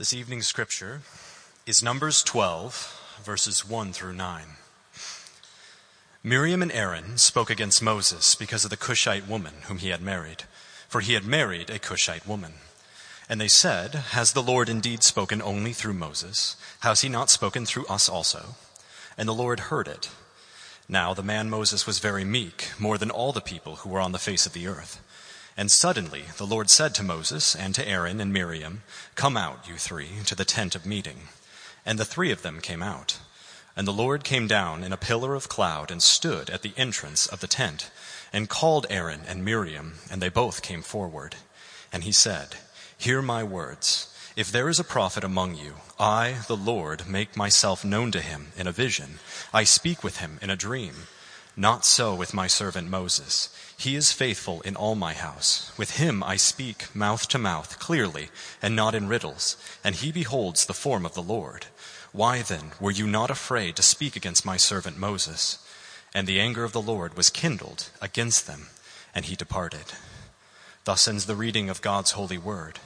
This evening's scripture is Numbers 12, verses 1 through 9. Miriam and Aaron spoke against Moses because of the Cushite woman whom he had married, for he had married a Cushite woman. And they said, Has the Lord indeed spoken only through Moses? Has he not spoken through us also? And the Lord heard it. Now the man Moses was very meek, more than all the people who were on the face of the earth. And suddenly the Lord said to Moses and to Aaron and Miriam, Come out, you three, to the tent of meeting. And the three of them came out. And the Lord came down in a pillar of cloud and stood at the entrance of the tent, and called Aaron and Miriam, and they both came forward. And he said, Hear my words. If there is a prophet among you, I, the Lord, make myself known to him in a vision. I speak with him in a dream. Not so with my servant Moses. He is faithful in all my house. With him I speak mouth to mouth, clearly, and not in riddles, and he beholds the form of the Lord. Why then were you not afraid to speak against my servant Moses? And the anger of the Lord was kindled against them, and he departed. Thus ends the reading of God's holy word.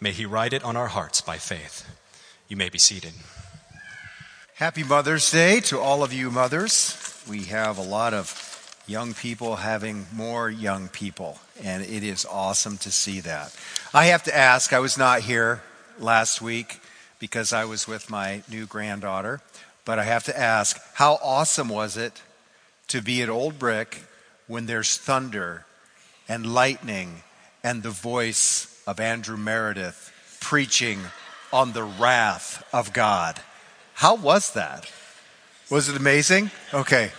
May he write it on our hearts by faith. You may be seated. Happy Mother's Day to all of you mothers. We have a lot of young people having more young people, and it is awesome to see that. I have to ask, I was not here last week because I was with my new granddaughter, but I have to ask, how awesome was it to be at Old Brick when there's thunder and lightning and the voice of Andrew Meredith preaching on the wrath of God? How was that? Was it amazing? Okay.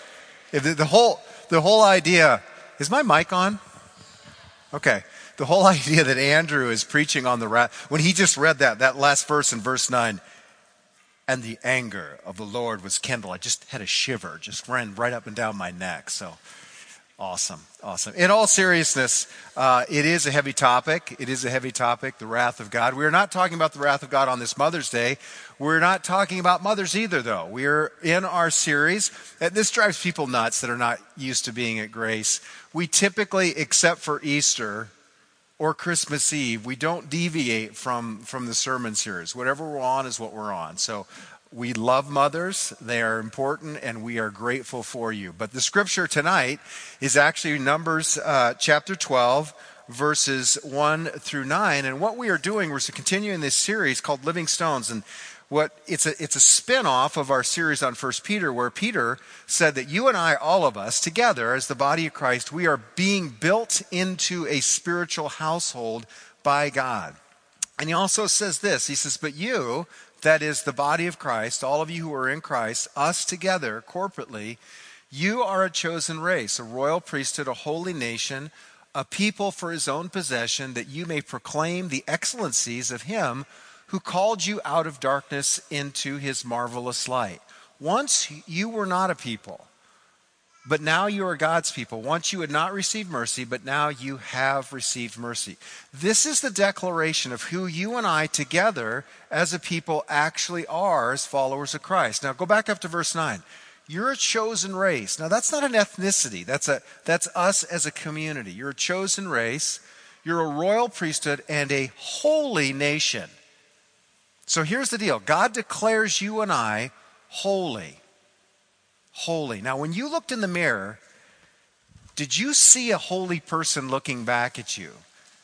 The, the whole the whole idea is my mic on? Okay. The whole idea that Andrew is preaching on the wrath, when he just read that, that last verse in verse 9, and the anger of the Lord was kindled, I just had a shiver, just ran right up and down my neck. So Awesome, awesome. In all seriousness, uh, it is a heavy topic. It is a heavy topic, the wrath of God. We're not talking about the wrath of God on this Mother's Day. We're not talking about mothers either, though. We're in our series. This drives people nuts that are not used to being at Grace. We typically, except for Easter or Christmas Eve, we don't deviate from, from the sermon series. Whatever we're on is what we're on. So we love mothers. They are important and we are grateful for you. But the scripture tonight is actually Numbers uh, chapter 12, verses 1 through 9. And what we are doing, we're continuing this series called Living Stones. And what it's a, it's a spin off of our series on First Peter, where Peter said that you and I, all of us, together as the body of Christ, we are being built into a spiritual household by God. And he also says this He says, But you, that is the body of Christ, all of you who are in Christ, us together corporately, you are a chosen race, a royal priesthood, a holy nation, a people for his own possession, that you may proclaim the excellencies of him who called you out of darkness into his marvelous light. Once you were not a people but now you are God's people. Once you had not received mercy, but now you have received mercy. This is the declaration of who you and I together as a people actually are as followers of Christ. Now go back up to verse 9. You're a chosen race. Now that's not an ethnicity. That's a that's us as a community. You're a chosen race. You're a royal priesthood and a holy nation. So here's the deal. God declares you and I holy holy. Now, when you looked in the mirror, did you see a holy person looking back at you?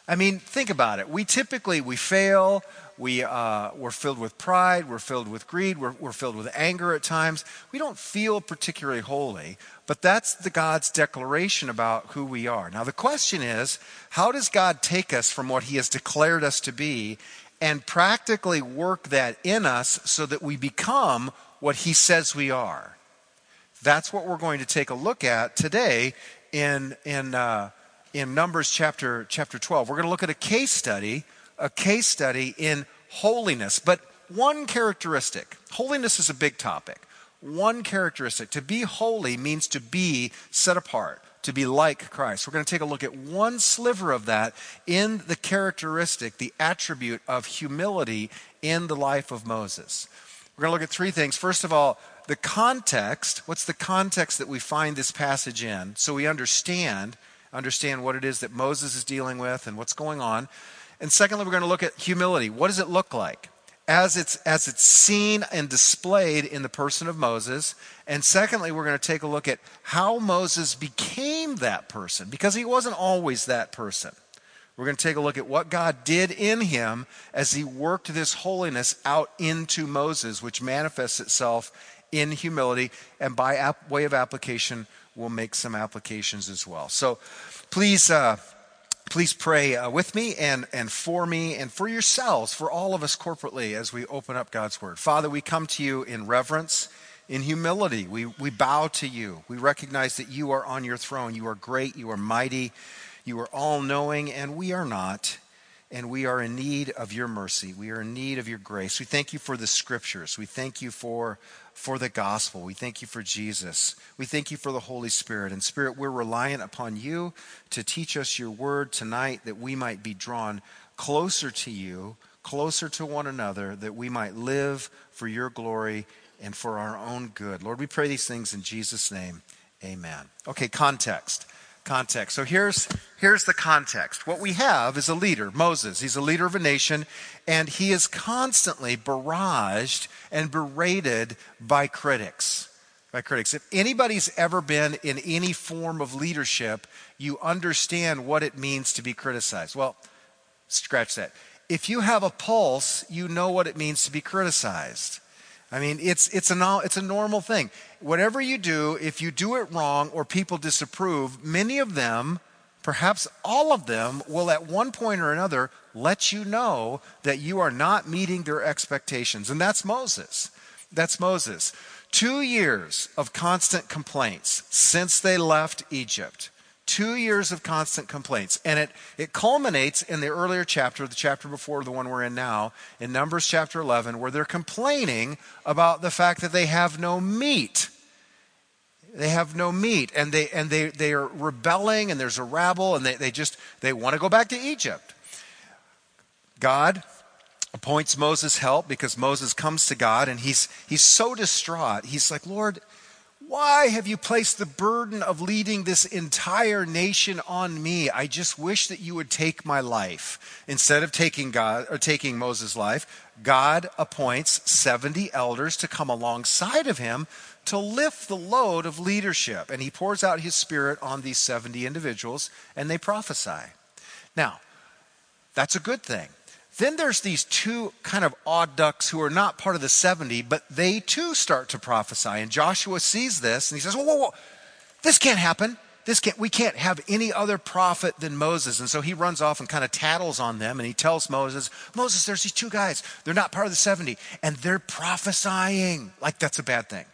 I mean, think about it. We typically we fail. We uh, we're filled with pride. We're filled with greed. We're, we're filled with anger at times. We don't feel particularly holy, but that's the God's declaration about who we are. Now, the question is, how does God take us from what He has declared us to be and practically work that in us so that we become what He says we are? That's what we're going to take a look at today in, in, uh, in Numbers chapter, chapter 12. We're going to look at a case study, a case study in holiness. But one characteristic holiness is a big topic. One characteristic to be holy means to be set apart, to be like Christ. We're going to take a look at one sliver of that in the characteristic, the attribute of humility in the life of Moses. We're going to look at three things. First of all, the context, what's the context that we find this passage in so we understand understand what it is that Moses is dealing with and what's going on. And secondly, we're going to look at humility. What does it look like? as it's, as it's seen and displayed in the person of Moses. And secondly, we're going to take a look at how Moses became that person, because he wasn't always that person. We're going to take a look at what God did in him as he worked this holiness out into Moses, which manifests itself in humility. And by ap- way of application, we'll make some applications as well. So please. Uh, please pray uh, with me and, and for me and for yourselves, for all of us corporately as we open up God's Word. Father, we come to you in reverence, in humility. We, we bow to you. We recognize that you are on your throne. You are great. You are mighty. You are all knowing, and we are not. And we are in need of your mercy. We are in need of your grace. We thank you for the scriptures. We thank you for for the gospel. We thank you for Jesus. We thank you for the Holy Spirit. And Spirit, we're reliant upon you to teach us your word tonight that we might be drawn closer to you, closer to one another, that we might live for your glory and for our own good. Lord, we pray these things in Jesus' name. Amen. Okay, context context. So here's, here's the context. What we have is a leader, Moses. He's a leader of a nation, and he is constantly barraged and berated by critics. By critics. If anybody's ever been in any form of leadership, you understand what it means to be criticized. Well, scratch that. If you have a pulse, you know what it means to be criticized. I mean, it's, it's, a, it's a normal thing. Whatever you do, if you do it wrong or people disapprove, many of them, perhaps all of them, will at one point or another let you know that you are not meeting their expectations. And that's Moses. That's Moses. Two years of constant complaints since they left Egypt. Two years of constant complaints. And it, it culminates in the earlier chapter, the chapter before the one we're in now, in Numbers chapter 11, where they're complaining about the fact that they have no meat. They have no meat, and they, and they, they are rebelling, and there's a rabble, and they, they just they want to go back to Egypt. God appoints Moses help because Moses comes to God, and he's, he's so distraught. He's like, Lord, why have you placed the burden of leading this entire nation on me? I just wish that you would take my life. Instead of taking God or taking Moses' life, God appoints 70 elders to come alongside of him to lift the load of leadership. And he pours out his spirit on these 70 individuals and they prophesy. Now, that's a good thing. Then there's these two kind of odd ducks who are not part of the 70, but they too start to prophesy. And Joshua sees this and he says, Whoa, whoa, whoa, this can't happen. This can't, we can't have any other prophet than Moses. And so he runs off and kind of tattles on them and he tells Moses, Moses, there's these two guys. They're not part of the 70 and they're prophesying like that's a bad thing.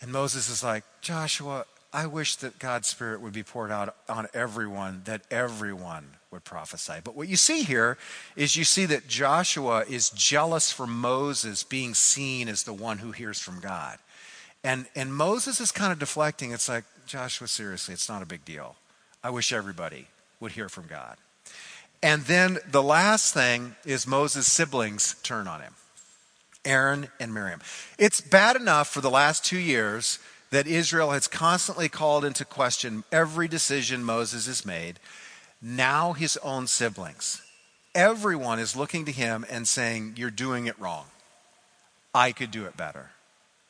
And Moses is like, Joshua, I wish that God's Spirit would be poured out on everyone, that everyone would prophesy. But what you see here is you see that Joshua is jealous for Moses being seen as the one who hears from God. And, and Moses is kind of deflecting. It's like, Joshua, seriously, it's not a big deal. I wish everybody would hear from God. And then the last thing is Moses' siblings turn on him Aaron and Miriam. It's bad enough for the last two years that Israel has constantly called into question every decision Moses has made now his own siblings. Everyone is looking to him and saying, You're doing it wrong. I could do it better.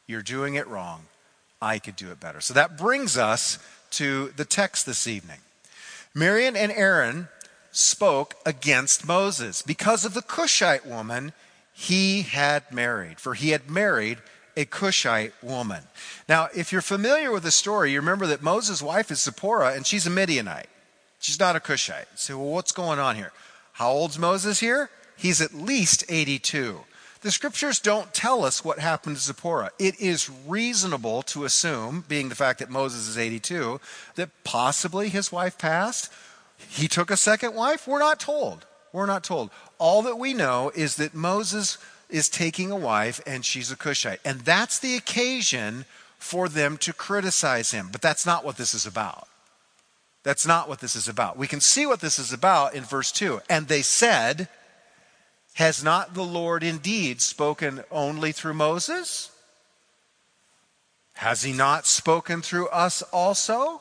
You're doing it wrong. I could do it better. So that brings us to the text this evening. Miriam and Aaron spoke against Moses because of the Cushite woman he had married, for he had married a Cushite woman. Now, if you're familiar with the story, you remember that Moses' wife is Zipporah and she's a Midianite. She's not a Cushite. So, well, what's going on here? How old's Moses here? He's at least 82. The scriptures don't tell us what happened to Zipporah. It is reasonable to assume, being the fact that Moses is 82, that possibly his wife passed. He took a second wife. We're not told. We're not told. All that we know is that Moses is taking a wife and she's a Cushite. And that's the occasion for them to criticize him. But that's not what this is about. That's not what this is about. We can see what this is about in verse 2. And they said, Has not the Lord indeed spoken only through Moses? Has he not spoken through us also?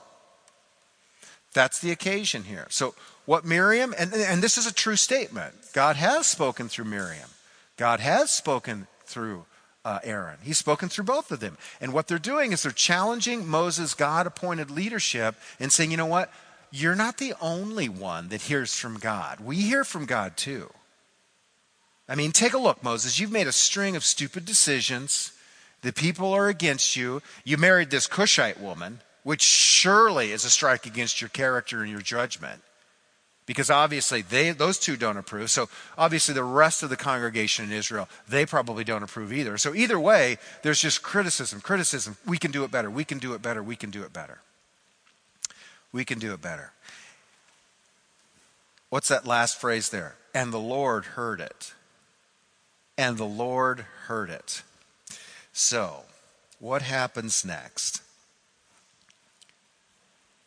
That's the occasion here. So, what Miriam, and, and this is a true statement, God has spoken through Miriam. God has spoken through uh, Aaron. He's spoken through both of them. And what they're doing is they're challenging Moses' God appointed leadership and saying, you know what? You're not the only one that hears from God. We hear from God too. I mean, take a look, Moses. You've made a string of stupid decisions. The people are against you. You married this Cushite woman, which surely is a strike against your character and your judgment. Because obviously they, those two don't approve. So obviously the rest of the congregation in Israel, they probably don't approve either. So either way, there's just criticism, criticism. We can do it better. We can do it better. We can do it better. We can do it better. What's that last phrase there? And the Lord heard it. And the Lord heard it. So, what happens next?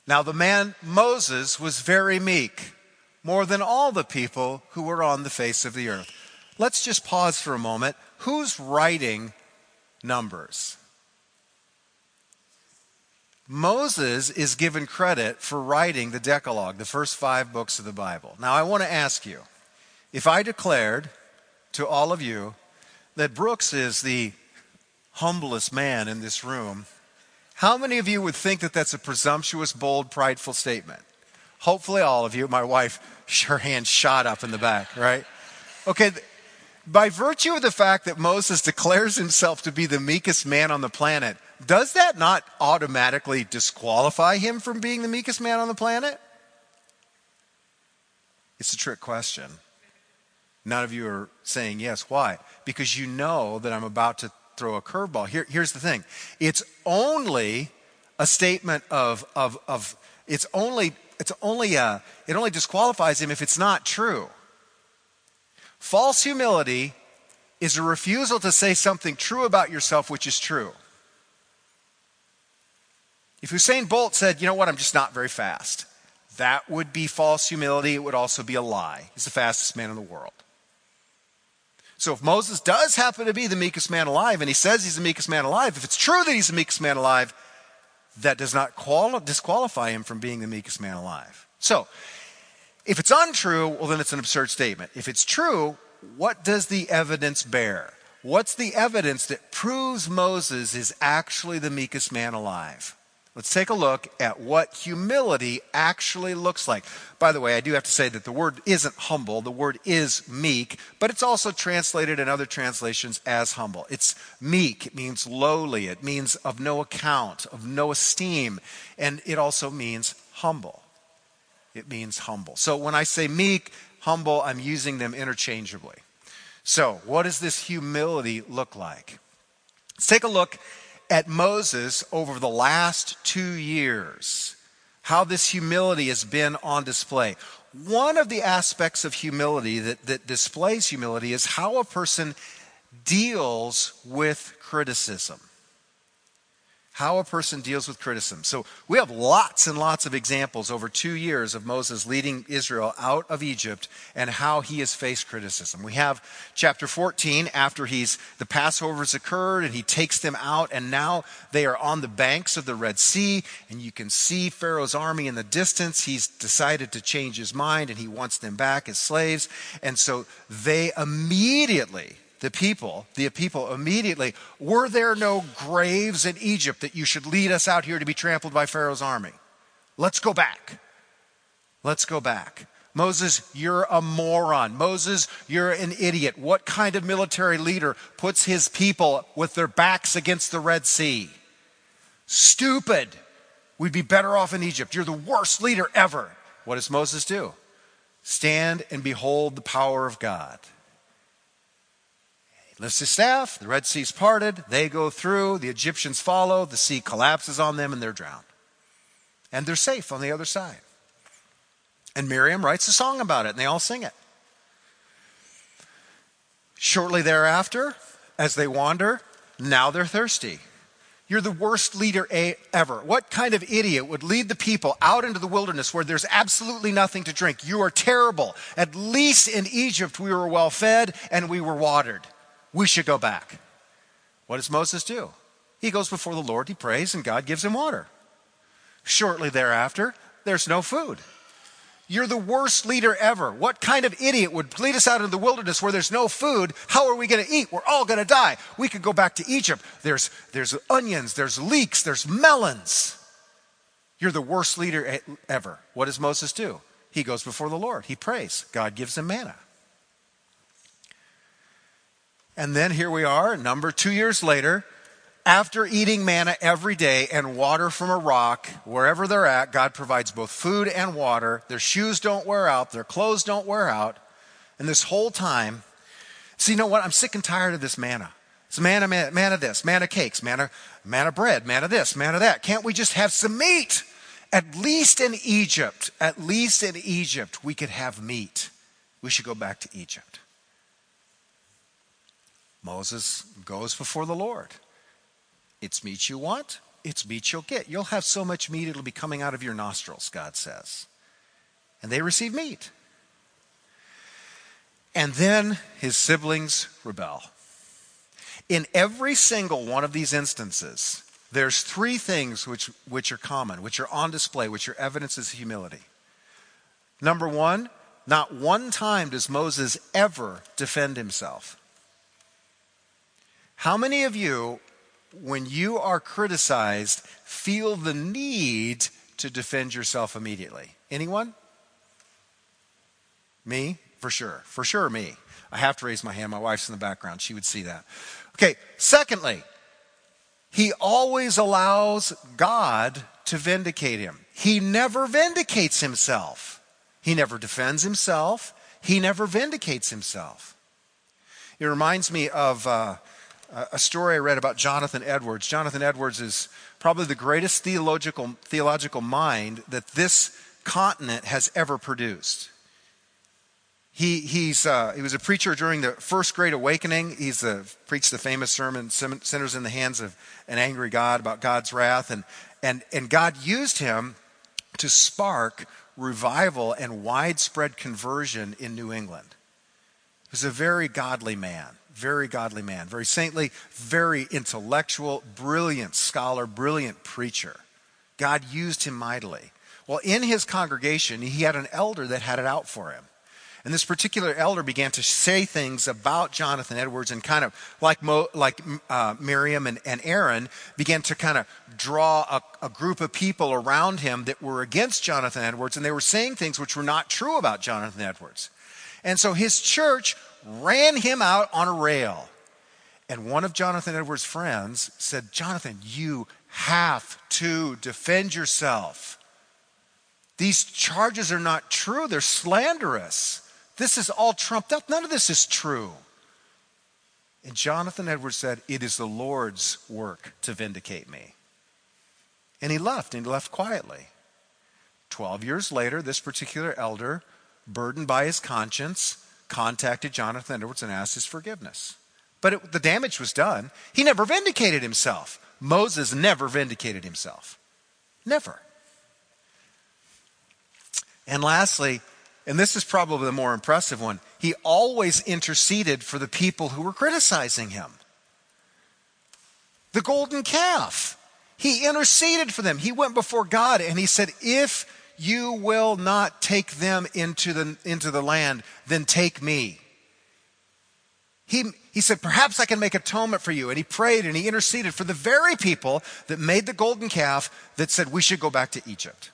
Now, the man Moses was very meek, more than all the people who were on the face of the earth. Let's just pause for a moment. Who's writing Numbers? Moses is given credit for writing the Decalogue, the first five books of the Bible. Now, I want to ask you if I declared to all of you that Brooks is the humblest man in this room, how many of you would think that that's a presumptuous, bold, prideful statement? Hopefully, all of you. My wife, her hand shot up in the back, right? Okay, by virtue of the fact that Moses declares himself to be the meekest man on the planet, does that not automatically disqualify him from being the meekest man on the planet? It's a trick question. None of you are saying yes. Why? Because you know that I'm about to throw a curveball. Here, here's the thing it's only a statement of, of, of it's only, it's only a, uh, it only disqualifies him if it's not true. False humility is a refusal to say something true about yourself which is true. If Usain Bolt said, you know what, I'm just not very fast, that would be false humility. It would also be a lie. He's the fastest man in the world. So if Moses does happen to be the meekest man alive, and he says he's the meekest man alive, if it's true that he's the meekest man alive, that does not quali- disqualify him from being the meekest man alive. So, if it's untrue, well, then it's an absurd statement. If it's true, what does the evidence bear? What's the evidence that proves Moses is actually the meekest man alive? Let's take a look at what humility actually looks like. By the way, I do have to say that the word isn't humble, the word is meek, but it's also translated in other translations as humble. It's meek, it means lowly, it means of no account, of no esteem, and it also means humble. It means humble. So when I say meek, humble, I'm using them interchangeably. So, what does this humility look like? Let's take a look at Moses over the last two years, how this humility has been on display. One of the aspects of humility that, that displays humility is how a person deals with criticism how a person deals with criticism. So we have lots and lots of examples over two years of Moses leading Israel out of Egypt and how he has faced criticism. We have chapter 14 after he's the Passover's occurred and he takes them out and now they are on the banks of the Red Sea and you can see Pharaoh's army in the distance. He's decided to change his mind and he wants them back as slaves. And so they immediately the people, the people immediately, were there no graves in Egypt that you should lead us out here to be trampled by Pharaoh's army? Let's go back. Let's go back. Moses, you're a moron. Moses, you're an idiot. What kind of military leader puts his people with their backs against the Red Sea? Stupid. We'd be better off in Egypt. You're the worst leader ever. What does Moses do? Stand and behold the power of God lifts his staff, the Red Sea's parted, they go through, the Egyptians follow, the sea collapses on them, and they're drowned. And they're safe on the other side. And Miriam writes a song about it, and they all sing it. Shortly thereafter, as they wander, now they're thirsty. You're the worst leader ever. What kind of idiot would lead the people out into the wilderness where there's absolutely nothing to drink? You are terrible. At least in Egypt, we were well fed and we were watered we should go back. What does Moses do? He goes before the Lord, he prays, and God gives him water. Shortly thereafter, there's no food. You're the worst leader ever. What kind of idiot would lead us out into the wilderness where there's no food? How are we going to eat? We're all going to die. We could go back to Egypt. There's, there's onions, there's leeks, there's melons. You're the worst leader ever. What does Moses do? He goes before the Lord. He prays. God gives him manna. And then here we are, number two years later, after eating manna every day and water from a rock, wherever they're at, God provides both food and water. Their shoes don't wear out, their clothes don't wear out. And this whole time, see, you know what? I'm sick and tired of this manna. It's manna, manna, manna this, manna cakes, manna, manna bread, manna this, manna that. Can't we just have some meat? At least in Egypt, at least in Egypt, we could have meat. We should go back to Egypt. Moses goes before the Lord. It's meat you want, it's meat you'll get. You'll have so much meat it'll be coming out of your nostrils, God says. And they receive meat. And then his siblings rebel. In every single one of these instances, there's three things which, which are common, which are on display, which are evidences of humility. Number one, not one time does Moses ever defend himself. How many of you when you are criticized, feel the need to defend yourself immediately? Anyone? Me? For sure. For sure, me. I have to raise my hand. My wife's in the background. She would see that. Okay, secondly, he always allows God to vindicate him. He never vindicates himself. He never defends himself. He never vindicates himself. It reminds me of uh, a story I read about Jonathan Edwards. Jonathan Edwards is probably the greatest theological, theological mind that this continent has ever produced. He, he's, uh, he was a preacher during the First Great Awakening. He's preached the famous sermon, Sinners in the Hands of an Angry God, about God's wrath. And, and, and God used him to spark revival and widespread conversion in New England. He was a very godly man. Very godly man, very saintly, very intellectual, brilliant scholar, brilliant preacher. God used him mightily. Well, in his congregation, he had an elder that had it out for him. And this particular elder began to say things about Jonathan Edwards and kind of like, Mo, like uh, Miriam and, and, Aaron began to kind of draw a, a group of people around him that were against Jonathan Edwards and they were saying things which were not true about Jonathan Edwards. And so his church ran him out on a rail. And one of Jonathan Edwards' friends said, Jonathan, you have to defend yourself. These charges are not true, they're slanderous. This is all trumped up. None of this is true. And Jonathan Edwards said, It is the Lord's work to vindicate me. And he left, and he left quietly. Twelve years later, this particular elder, burdened by his conscience, contacted Jonathan Edwards and asked his forgiveness. But it, the damage was done. He never vindicated himself. Moses never vindicated himself. Never. And lastly, and this is probably the more impressive one, he always interceded for the people who were criticizing him. The golden calf. He interceded for them. He went before God and he said, If you will not take them into the, into the land, then take me. He, he said, Perhaps I can make atonement for you. And he prayed and he interceded for the very people that made the golden calf that said we should go back to Egypt.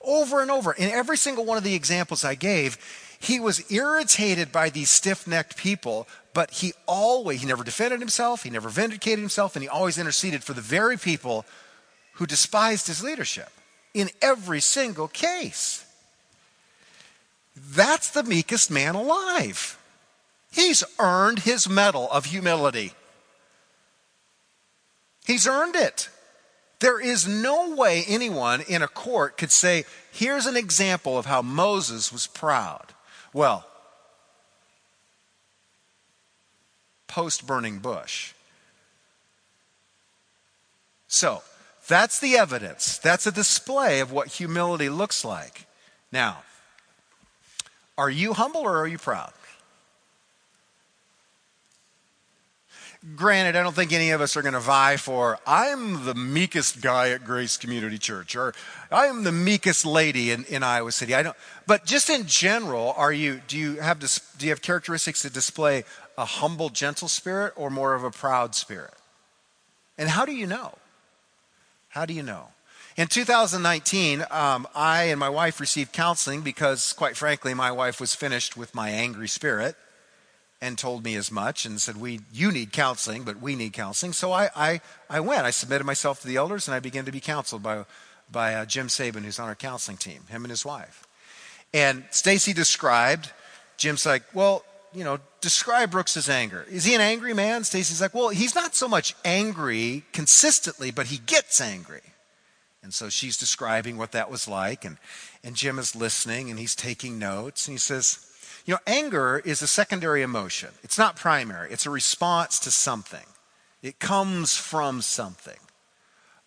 Over and over. In every single one of the examples I gave, he was irritated by these stiff necked people, but he always, he never defended himself, he never vindicated himself, and he always interceded for the very people who despised his leadership in every single case. That's the meekest man alive. He's earned his medal of humility. He's earned it. There is no way anyone in a court could say, here's an example of how Moses was proud. Well, post burning bush. So, that's the evidence. That's a display of what humility looks like. Now, are you humble or are you proud? granted, I don't think any of us are going to vie for, I'm the meekest guy at Grace Community Church, or I'm the meekest lady in, in Iowa City. I don't, but just in general, are you, do you have, do you have characteristics that display a humble, gentle spirit or more of a proud spirit? And how do you know? How do you know? In 2019, um, I and my wife received counseling because, quite frankly, my wife was finished with my angry spirit and told me as much and said, "We, you need counseling, but we need counseling." So I, I, I went. I submitted myself to the elders, and I began to be counseled by, by uh, Jim Saban, who's on our counseling team, him and his wife. And Stacy described. Jim's like, "Well, you know, describe Brooks's anger. Is he an angry man?" Stacy's like, "Well, he's not so much angry consistently, but he gets angry." And so she's describing what that was like, and, and Jim is listening and he's taking notes, and he says, you know, anger is a secondary emotion. It's not primary, it's a response to something, it comes from something.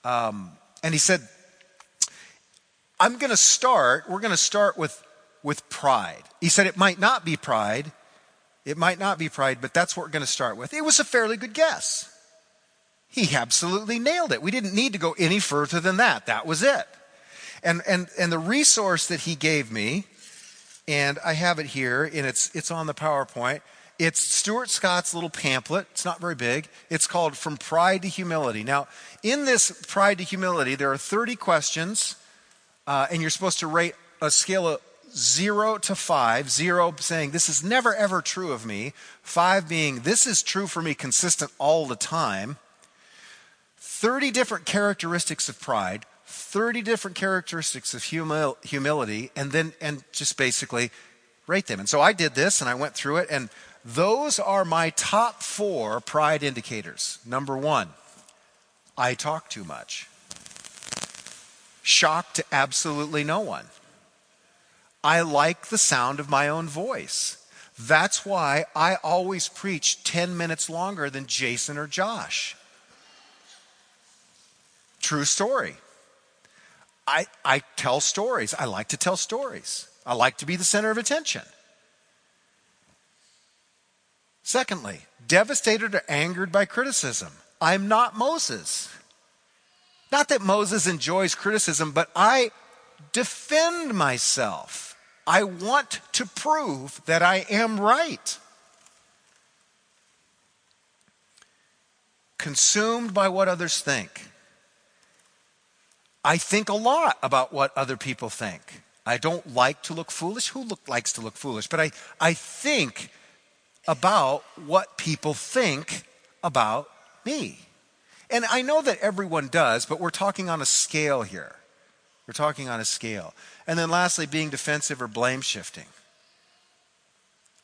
Um, and he said, I'm going to start, we're going to start with, with pride. He said it might not be pride. It might not be pride, but that's what we're going to start with. It was a fairly good guess. He absolutely nailed it. We didn't need to go any further than that. That was it. And, and, and the resource that he gave me and I have it here, and it's, it's on the PowerPoint. It's Stuart Scott's little pamphlet. It's not very big. It's called From Pride to Humility. Now, in this Pride to Humility, there are 30 questions, uh, and you're supposed to rate a scale of zero to five. Zero saying, This is never ever true of me. Five being, This is true for me consistent all the time. 30 different characteristics of pride. 30 different characteristics of humil- humility and then and just basically rate them. And so I did this and I went through it and those are my top 4 pride indicators. Number 1, I talk too much. Shock to absolutely no one. I like the sound of my own voice. That's why I always preach 10 minutes longer than Jason or Josh. True story. I, I tell stories. I like to tell stories. I like to be the center of attention. Secondly, devastated or angered by criticism. I'm not Moses. Not that Moses enjoys criticism, but I defend myself. I want to prove that I am right. Consumed by what others think. I think a lot about what other people think. I don't like to look foolish. Who look, likes to look foolish? But I, I think about what people think about me. And I know that everyone does, but we're talking on a scale here. We're talking on a scale. And then lastly, being defensive or blame shifting.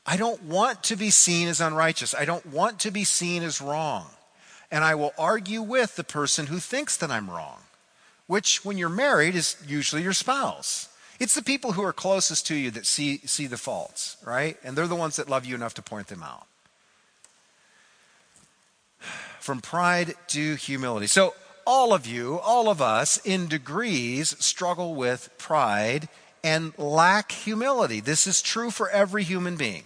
I don't want to be seen as unrighteous. I don't want to be seen as wrong. And I will argue with the person who thinks that I'm wrong which, when you're married, is usually your spouse. It's the people who are closest to you that see, see the faults, right? And they're the ones that love you enough to point them out. From pride to humility. So, all of you, all of us, in degrees, struggle with pride and lack humility. This is true for every human being.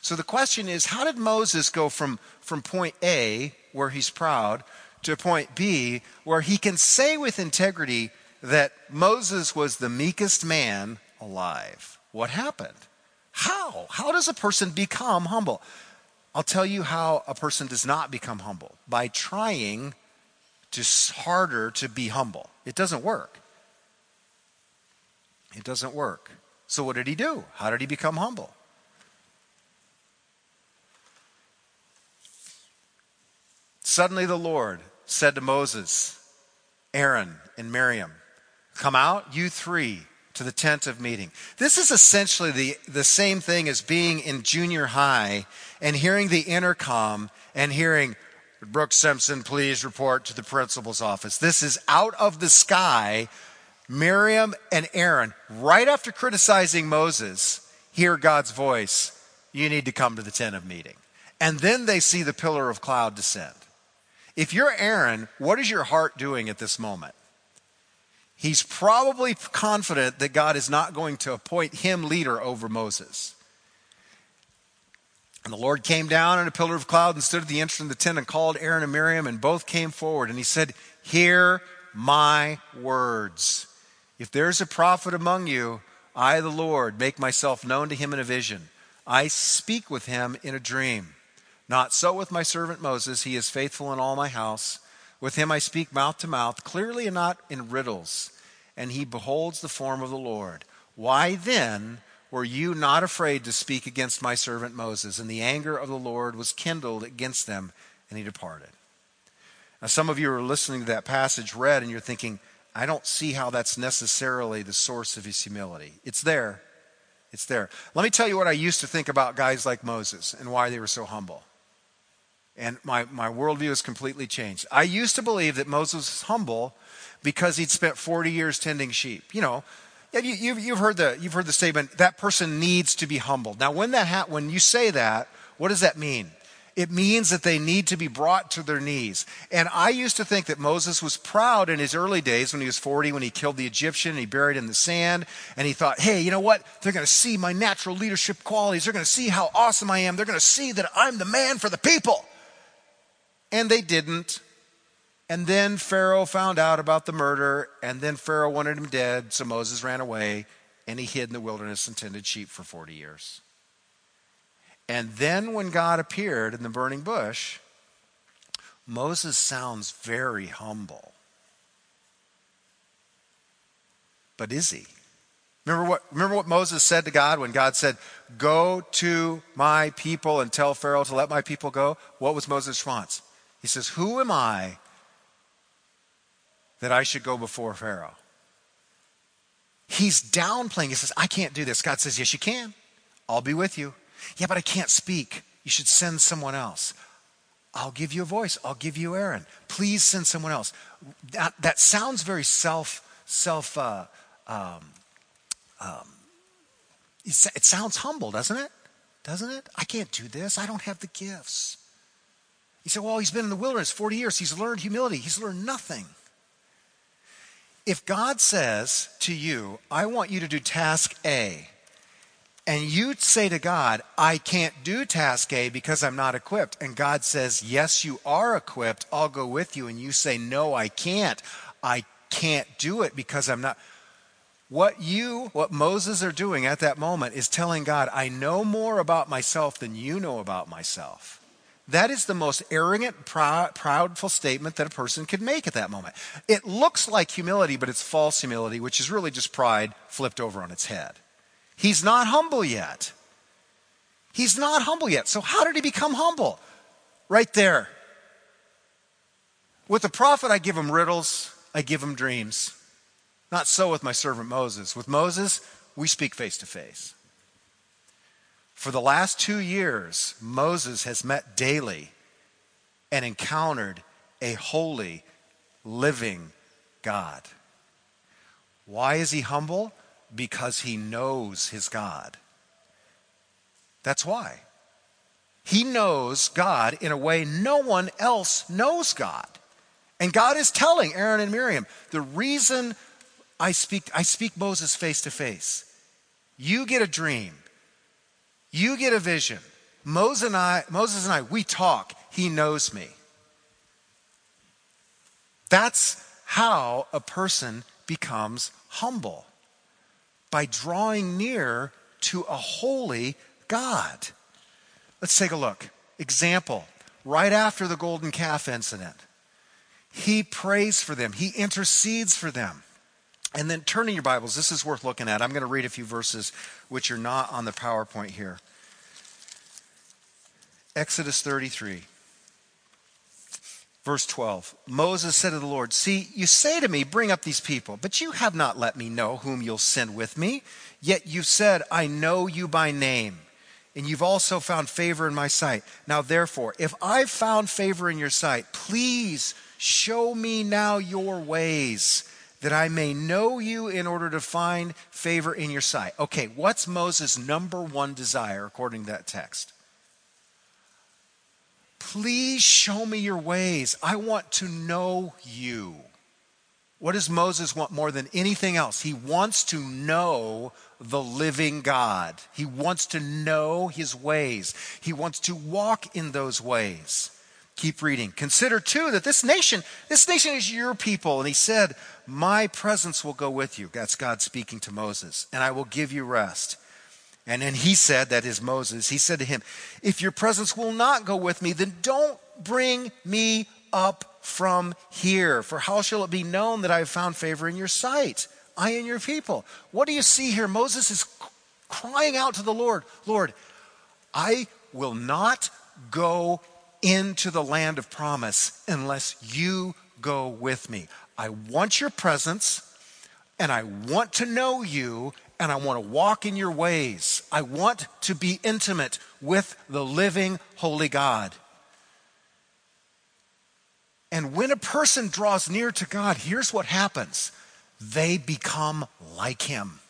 So the question is how did Moses go from, from point A, where he's proud, to point B, where he can say with integrity that Moses was the meekest man alive. What happened? How? How does a person become humble? I'll tell you how a person does not become humble by trying to harder to be humble. It doesn't work. It doesn't work. So, what did he do? How did he become humble? Suddenly, the Lord said to Moses, Aaron, and Miriam, Come out, you three, to the tent of meeting. This is essentially the, the same thing as being in junior high and hearing the intercom and hearing, Brooks Simpson, please report to the principal's office. This is out of the sky. Miriam and Aaron, right after criticizing Moses, hear God's voice. You need to come to the tent of meeting. And then they see the pillar of cloud descend. If you're Aaron, what is your heart doing at this moment? He's probably confident that God is not going to appoint him leader over Moses. And the Lord came down in a pillar of cloud and stood at the entrance of the tent and called Aaron and Miriam, and both came forward. And he said, Hear my words. If there's a prophet among you, I, the Lord, make myself known to him in a vision. I speak with him in a dream. Not so with my servant Moses. He is faithful in all my house. With him I speak mouth to mouth, clearly and not in riddles. And he beholds the form of the Lord. Why then were you not afraid to speak against my servant Moses? And the anger of the Lord was kindled against them, and he departed. Now, some of you are listening to that passage read, and you're thinking, I don't see how that's necessarily the source of his humility. It's there. It's there. Let me tell you what I used to think about guys like Moses and why they were so humble. And my, my worldview has completely changed. I used to believe that Moses was humble because he'd spent 40 years tending sheep. You know, you, you've, heard the, you've heard the statement, that person needs to be humbled. Now, when, that ha- when you say that, what does that mean? It means that they need to be brought to their knees. And I used to think that Moses was proud in his early days when he was 40, when he killed the Egyptian and he buried in the sand. And he thought, hey, you know what? They're going to see my natural leadership qualities. They're going to see how awesome I am. They're going to see that I'm the man for the people. And they didn't. And then Pharaoh found out about the murder, and then Pharaoh wanted him dead, so Moses ran away, and he hid in the wilderness and tended sheep for 40 years. And then when God appeared in the burning bush, Moses sounds very humble. But is he? Remember what, remember what Moses said to God when God said, Go to my people and tell Pharaoh to let my people go? What was Moses' response? He says, Who am I that I should go before Pharaoh? He's downplaying. He says, I can't do this. God says, Yes, you can. I'll be with you. Yeah, but I can't speak. You should send someone else. I'll give you a voice. I'll give you Aaron. Please send someone else. That, that sounds very self, self, uh, um, um, it sounds humble, doesn't it? Doesn't it? I can't do this. I don't have the gifts. He said, Well, he's been in the wilderness 40 years. He's learned humility. He's learned nothing. If God says to you, I want you to do task A, and you say to God, I can't do task A because I'm not equipped, and God says, Yes, you are equipped, I'll go with you, and you say, No, I can't. I can't do it because I'm not. What you, what Moses are doing at that moment is telling God, I know more about myself than you know about myself. That is the most arrogant, proud, proudful statement that a person could make at that moment. It looks like humility, but it's false humility, which is really just pride flipped over on its head. He's not humble yet. He's not humble yet. So, how did he become humble? Right there. With the prophet, I give him riddles, I give him dreams. Not so with my servant Moses. With Moses, we speak face to face. For the last two years, Moses has met daily and encountered a holy, living God. Why is he humble? Because he knows his God. That's why. He knows God in a way no one else knows God. And God is telling Aaron and Miriam, the reason I speak, I speak Moses face to face. You get a dream. You get a vision. Moses and I, Moses and I, we talk. He knows me. That's how a person becomes humble by drawing near to a holy God. Let's take a look. Example right after the golden calf incident, he prays for them, he intercedes for them. And then turning your Bibles, this is worth looking at. I'm going to read a few verses which are not on the PowerPoint here. Exodus 33, verse 12. Moses said to the Lord, See, you say to me, Bring up these people, but you have not let me know whom you'll send with me. Yet you've said, I know you by name, and you've also found favor in my sight. Now, therefore, if I've found favor in your sight, please show me now your ways that I may know you in order to find favor in your sight. Okay, what's Moses' number one desire according to that text? Please show me your ways. I want to know you. What does Moses want more than anything else? He wants to know the living God. He wants to know his ways. He wants to walk in those ways. Keep reading. Consider too that this nation, this nation is your people. And he said, My presence will go with you. That's God speaking to Moses, and I will give you rest. And then he said, that is Moses, he said to him, If your presence will not go with me, then don't bring me up from here. For how shall it be known that I have found favor in your sight? I and your people. What do you see here? Moses is crying out to the Lord Lord, I will not go into the land of promise unless you go with me. I want your presence and I want to know you and I want to walk in your ways. I want to be intimate with the living, holy God. And when a person draws near to God, here's what happens they become like him.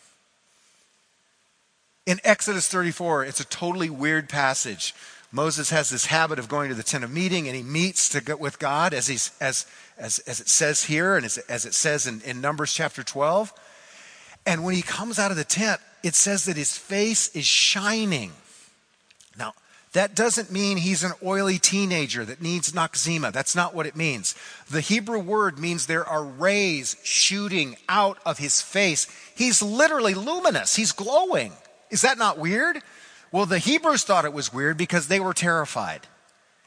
In Exodus 34, it's a totally weird passage. Moses has this habit of going to the tent of meeting and he meets to go with God as, he's, as, as, as it says here and as, as it says in, in Numbers chapter 12. And when he comes out of the tent, it says that his face is shining. Now, that doesn't mean he's an oily teenager that needs noxzema. That's not what it means. The Hebrew word means there are rays shooting out of his face. He's literally luminous, he's glowing. Is that not weird? Well, the Hebrews thought it was weird because they were terrified.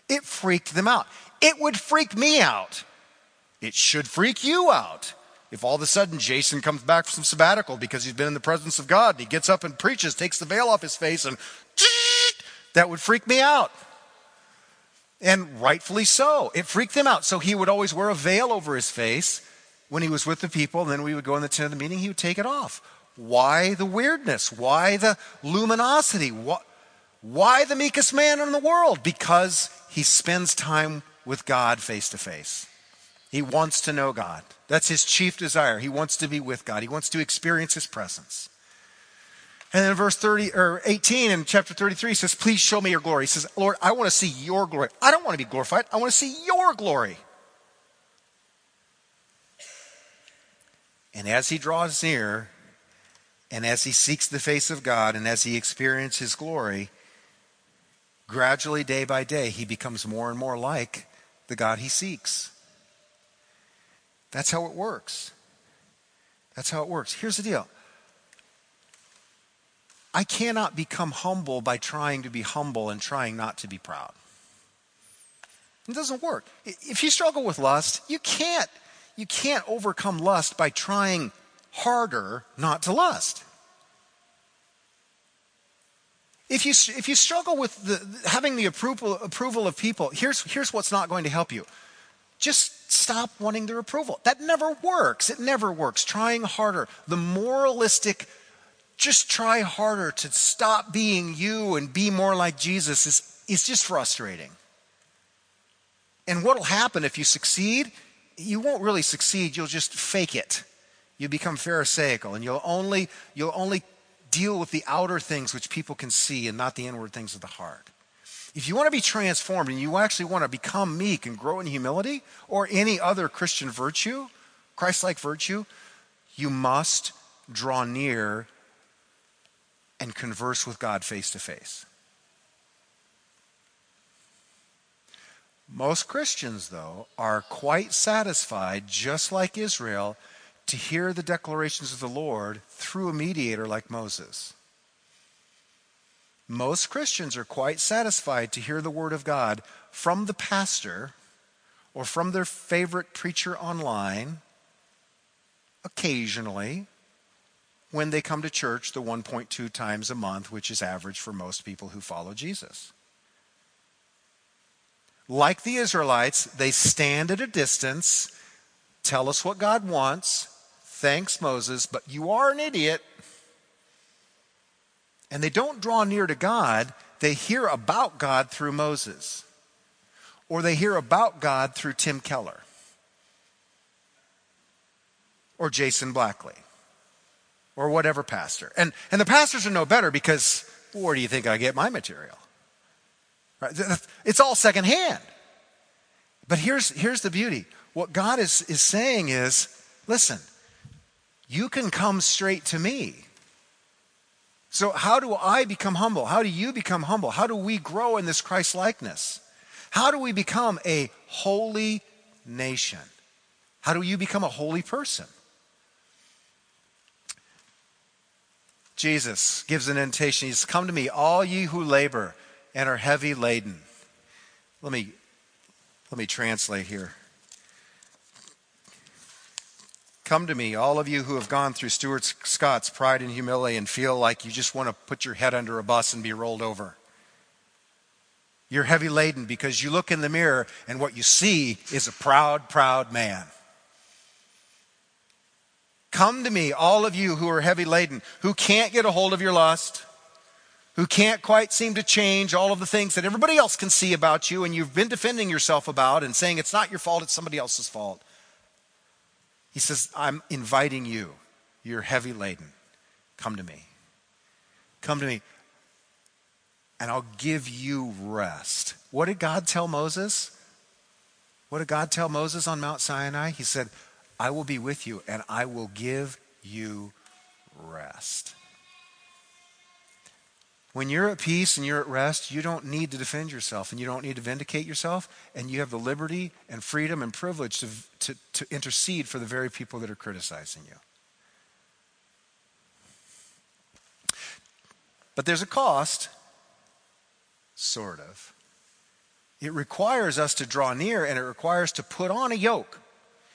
It freaked them out. It would freak me out. It should freak you out. If all of a sudden Jason comes back from sabbatical because he's been in the presence of God, and he gets up and preaches, takes the veil off his face, and that would freak me out. And rightfully so. It freaked them out. So he would always wear a veil over his face when he was with the people, and then we would go in the tent of the meeting, he would take it off. Why the weirdness? Why the luminosity? Why the meekest man in the world? Because he spends time with God face to face. He wants to know God. That's his chief desire. He wants to be with God. He wants to experience his presence. And then verse 30 or 18 in chapter 33 says, Please show me your glory. He says, Lord, I want to see your glory. I don't want to be glorified. I want to see your glory. And as he draws near, and as he seeks the face of God, and as he experiences his glory, gradually, day by day, he becomes more and more like the God he seeks. That's how it works. That's how it works. Here's the deal I cannot become humble by trying to be humble and trying not to be proud. It doesn't work. If you struggle with lust, you can't you can't overcome lust by trying harder not to lust. If you, if you struggle with the, having the approval, approval of people, here's, here's what's not going to help you. Just stop wanting their approval. That never works. It never works. Trying harder. The moralistic just try harder to stop being you and be more like Jesus is, is just frustrating. And what will happen if you succeed? You won't really succeed, you'll just fake it. You become Pharisaical and you'll only, you'll only deal with the outer things which people can see and not the inward things of the heart. If you want to be transformed and you actually want to become meek and grow in humility or any other Christian virtue, Christ like virtue, you must draw near and converse with God face to face. Most Christians, though, are quite satisfied, just like Israel, to hear the declarations of the Lord through a mediator like Moses. Most Christians are quite satisfied to hear the word of God from the pastor or from their favorite preacher online occasionally when they come to church the 1.2 times a month, which is average for most people who follow Jesus. Like the Israelites, they stand at a distance, tell us what God wants. Thanks, Moses, but you are an idiot. And they don't draw near to God, they hear about God through Moses. Or they hear about God through Tim Keller or Jason Blackley or whatever pastor. And, and the pastors are no better because where do you think I get my material? Right? It's all secondhand. But here's, here's the beauty. What God is, is saying is, listen, you can come straight to me. So, how do I become humble? How do you become humble? How do we grow in this Christ likeness? How do we become a holy nation? How do you become a holy person? Jesus gives an invitation. He says, Come to me, all ye who labor and are heavy laden. Let me, let me translate here. Come to me, all of you who have gone through Stuart Scott's pride and humility and feel like you just want to put your head under a bus and be rolled over. You're heavy laden because you look in the mirror and what you see is a proud, proud man. Come to me, all of you who are heavy laden, who can't get a hold of your lust, who can't quite seem to change all of the things that everybody else can see about you and you've been defending yourself about and saying it's not your fault, it's somebody else's fault. He says, I'm inviting you. You're heavy laden. Come to me. Come to me, and I'll give you rest. What did God tell Moses? What did God tell Moses on Mount Sinai? He said, I will be with you, and I will give you rest. When you're at peace and you're at rest, you don't need to defend yourself and you don't need to vindicate yourself, and you have the liberty and freedom and privilege to, to, to intercede for the very people that are criticizing you. But there's a cost, sort of. It requires us to draw near and it requires to put on a yoke.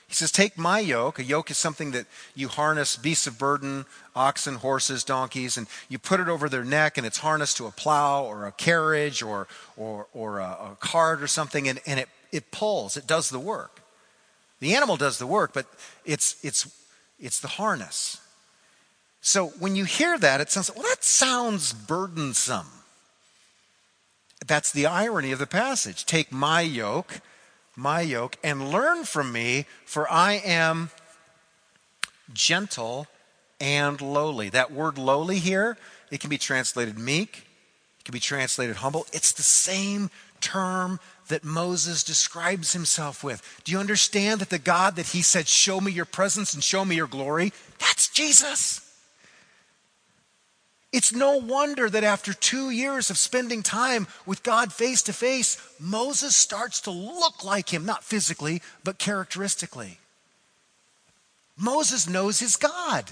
He says, Take my yoke. A yoke is something that you harness beasts of burden, oxen, horses, donkeys, and you put it over their neck, and it's harnessed to a plow or a carriage or, or, or a, a cart or something, and, and it, it pulls, it does the work. The animal does the work, but it's, it's, it's the harness. So when you hear that, it sounds, well, that sounds burdensome. That's the irony of the passage. Take my yoke my yoke and learn from me, for I am gentle and lowly. That word lowly here, it can be translated meek, it can be translated humble. It's the same term that Moses describes himself with. Do you understand that the God that he said, Show me your presence and show me your glory? That's Jesus. It's no wonder that after two years of spending time with God face to face, Moses starts to look like him, not physically, but characteristically. Moses knows his God.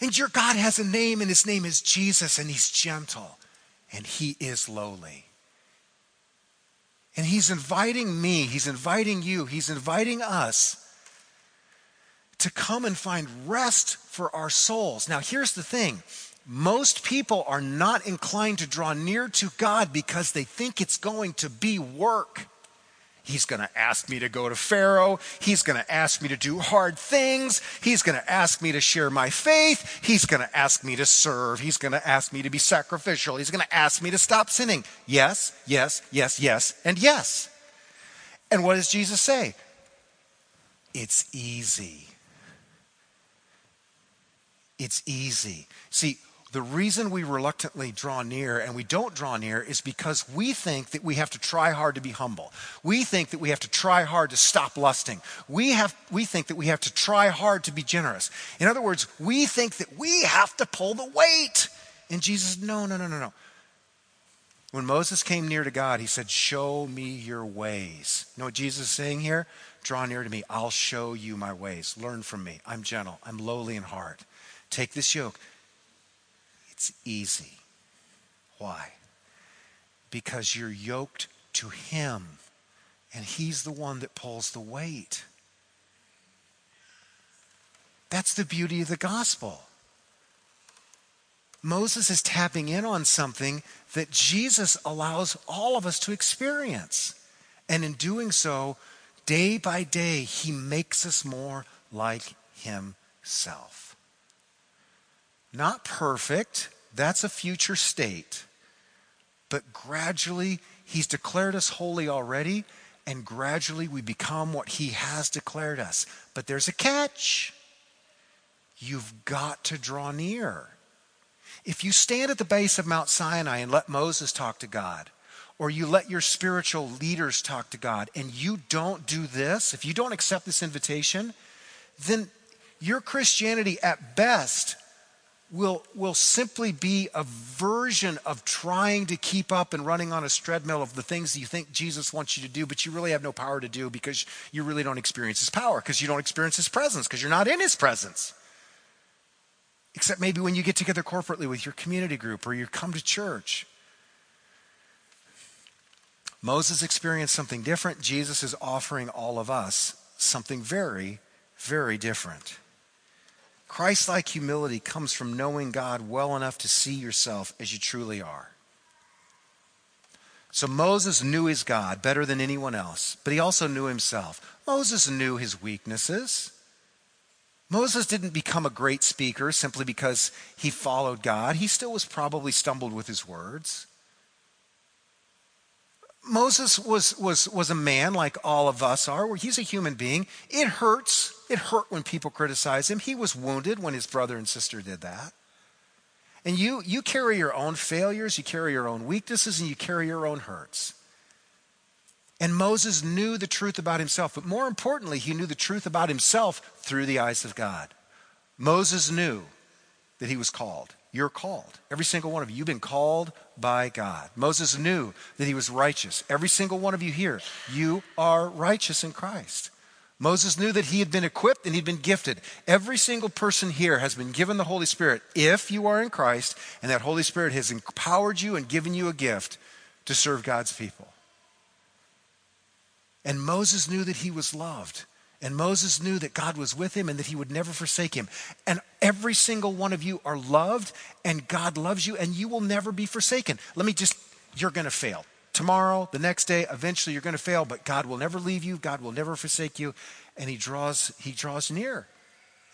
And your God has a name, and his name is Jesus, and he's gentle, and he is lowly. And he's inviting me, he's inviting you, he's inviting us to come and find rest for our souls. Now, here's the thing most people are not inclined to draw near to God because they think it's going to be work. He's going to ask me to go to Pharaoh. He's going to ask me to do hard things. He's going to ask me to share my faith. He's going to ask me to serve. He's going to ask me to be sacrificial. He's going to ask me to stop sinning. Yes, yes, yes, yes, and yes. And what does Jesus say? It's easy. It's easy. See, the reason we reluctantly draw near and we don't draw near is because we think that we have to try hard to be humble. We think that we have to try hard to stop lusting. We, have, we think that we have to try hard to be generous. In other words, we think that we have to pull the weight. And Jesus, no, no, no, no, no. When Moses came near to God, he said, Show me your ways. You know what Jesus is saying here? Draw near to me. I'll show you my ways. Learn from me. I'm gentle. I'm lowly in heart. Take this yoke. It's easy. Why? Because you're yoked to Him, and He's the one that pulls the weight. That's the beauty of the gospel. Moses is tapping in on something that Jesus allows all of us to experience. And in doing so, day by day, he makes us more like himself. Not perfect, that's a future state. But gradually, He's declared us holy already, and gradually we become what He has declared us. But there's a catch. You've got to draw near. If you stand at the base of Mount Sinai and let Moses talk to God, or you let your spiritual leaders talk to God, and you don't do this, if you don't accept this invitation, then your Christianity at best will, will simply be a version of trying to keep up and running on a treadmill of the things that you think Jesus wants you to do, but you really have no power to do because you really don't experience his power, because you don't experience his presence, because you're not in his presence. Except maybe when you get together corporately with your community group or you come to church. Moses experienced something different. Jesus is offering all of us something very, very different. Christ like humility comes from knowing God well enough to see yourself as you truly are. So Moses knew his God better than anyone else, but he also knew himself. Moses knew his weaknesses. Moses didn't become a great speaker simply because he followed God. He still was probably stumbled with his words. Moses was, was, was a man like all of us are. He's a human being. It hurts. It hurt when people criticize him. He was wounded when his brother and sister did that. And you, you carry your own failures, you carry your own weaknesses, and you carry your own hurts. And Moses knew the truth about himself, but more importantly, he knew the truth about himself through the eyes of God. Moses knew that he was called. You're called. Every single one of you. You've been called by God. Moses knew that he was righteous. Every single one of you here, you are righteous in Christ. Moses knew that he had been equipped and he'd been gifted. Every single person here has been given the Holy Spirit if you are in Christ, and that Holy Spirit has empowered you and given you a gift to serve God's people. And Moses knew that he was loved. And Moses knew that God was with him and that he would never forsake him. And every single one of you are loved, and God loves you, and you will never be forsaken. Let me just, you're going to fail. Tomorrow, the next day, eventually you're going to fail, but God will never leave you. God will never forsake you. And he draws, he draws near.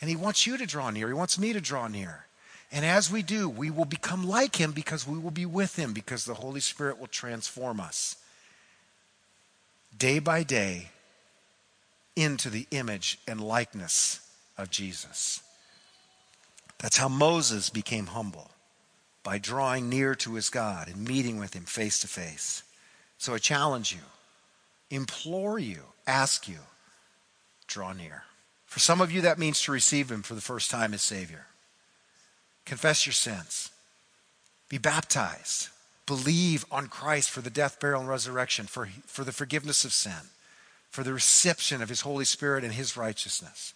And he wants you to draw near. He wants me to draw near. And as we do, we will become like him because we will be with him, because the Holy Spirit will transform us day by day into the image and likeness of Jesus. That's how Moses became humble by drawing near to his God and meeting with him face to face. So I challenge you, implore you, ask you, draw near. For some of you, that means to receive him for the first time as Savior. Confess your sins, be baptized, believe on Christ for the death, burial, and resurrection, for, for the forgiveness of sin for the reception of His Holy Spirit and His righteousness.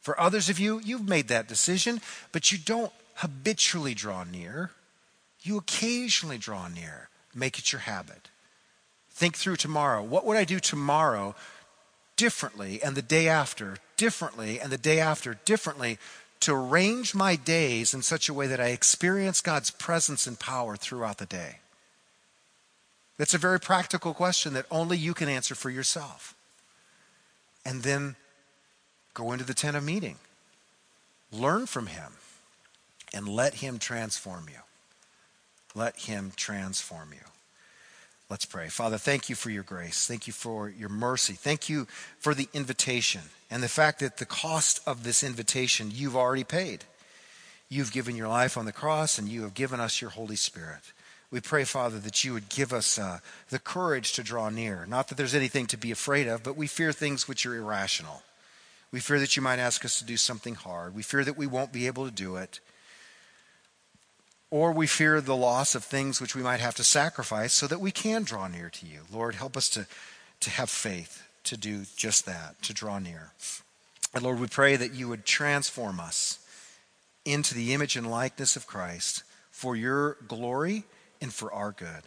For others of you, you've made that decision, but you don't habitually draw near. You occasionally draw near. Make it your habit. Think through tomorrow. What would I do tomorrow differently and the day after differently and the day after differently to arrange my days in such a way that I experience God's presence and power throughout the day? That's a very practical question that only you can answer for yourself and then go into the tent of meeting. Learn from him and let him transform you. Let him transform you. Let's pray. Father, thank you for your grace. Thank you for your mercy. Thank you for the invitation and the fact that the cost of this invitation you've already paid. You've given your life on the cross and you have given us your Holy Spirit. We pray, Father, that you would give us uh, the courage to draw near. Not that there's anything to be afraid of, but we fear things which are irrational. We fear that you might ask us to do something hard. We fear that we won't be able to do it. Or we fear the loss of things which we might have to sacrifice so that we can draw near to you. Lord, help us to, to have faith to do just that, to draw near. And Lord, we pray that you would transform us into the image and likeness of Christ for your glory and for our good.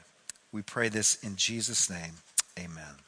We pray this in Jesus' name. Amen.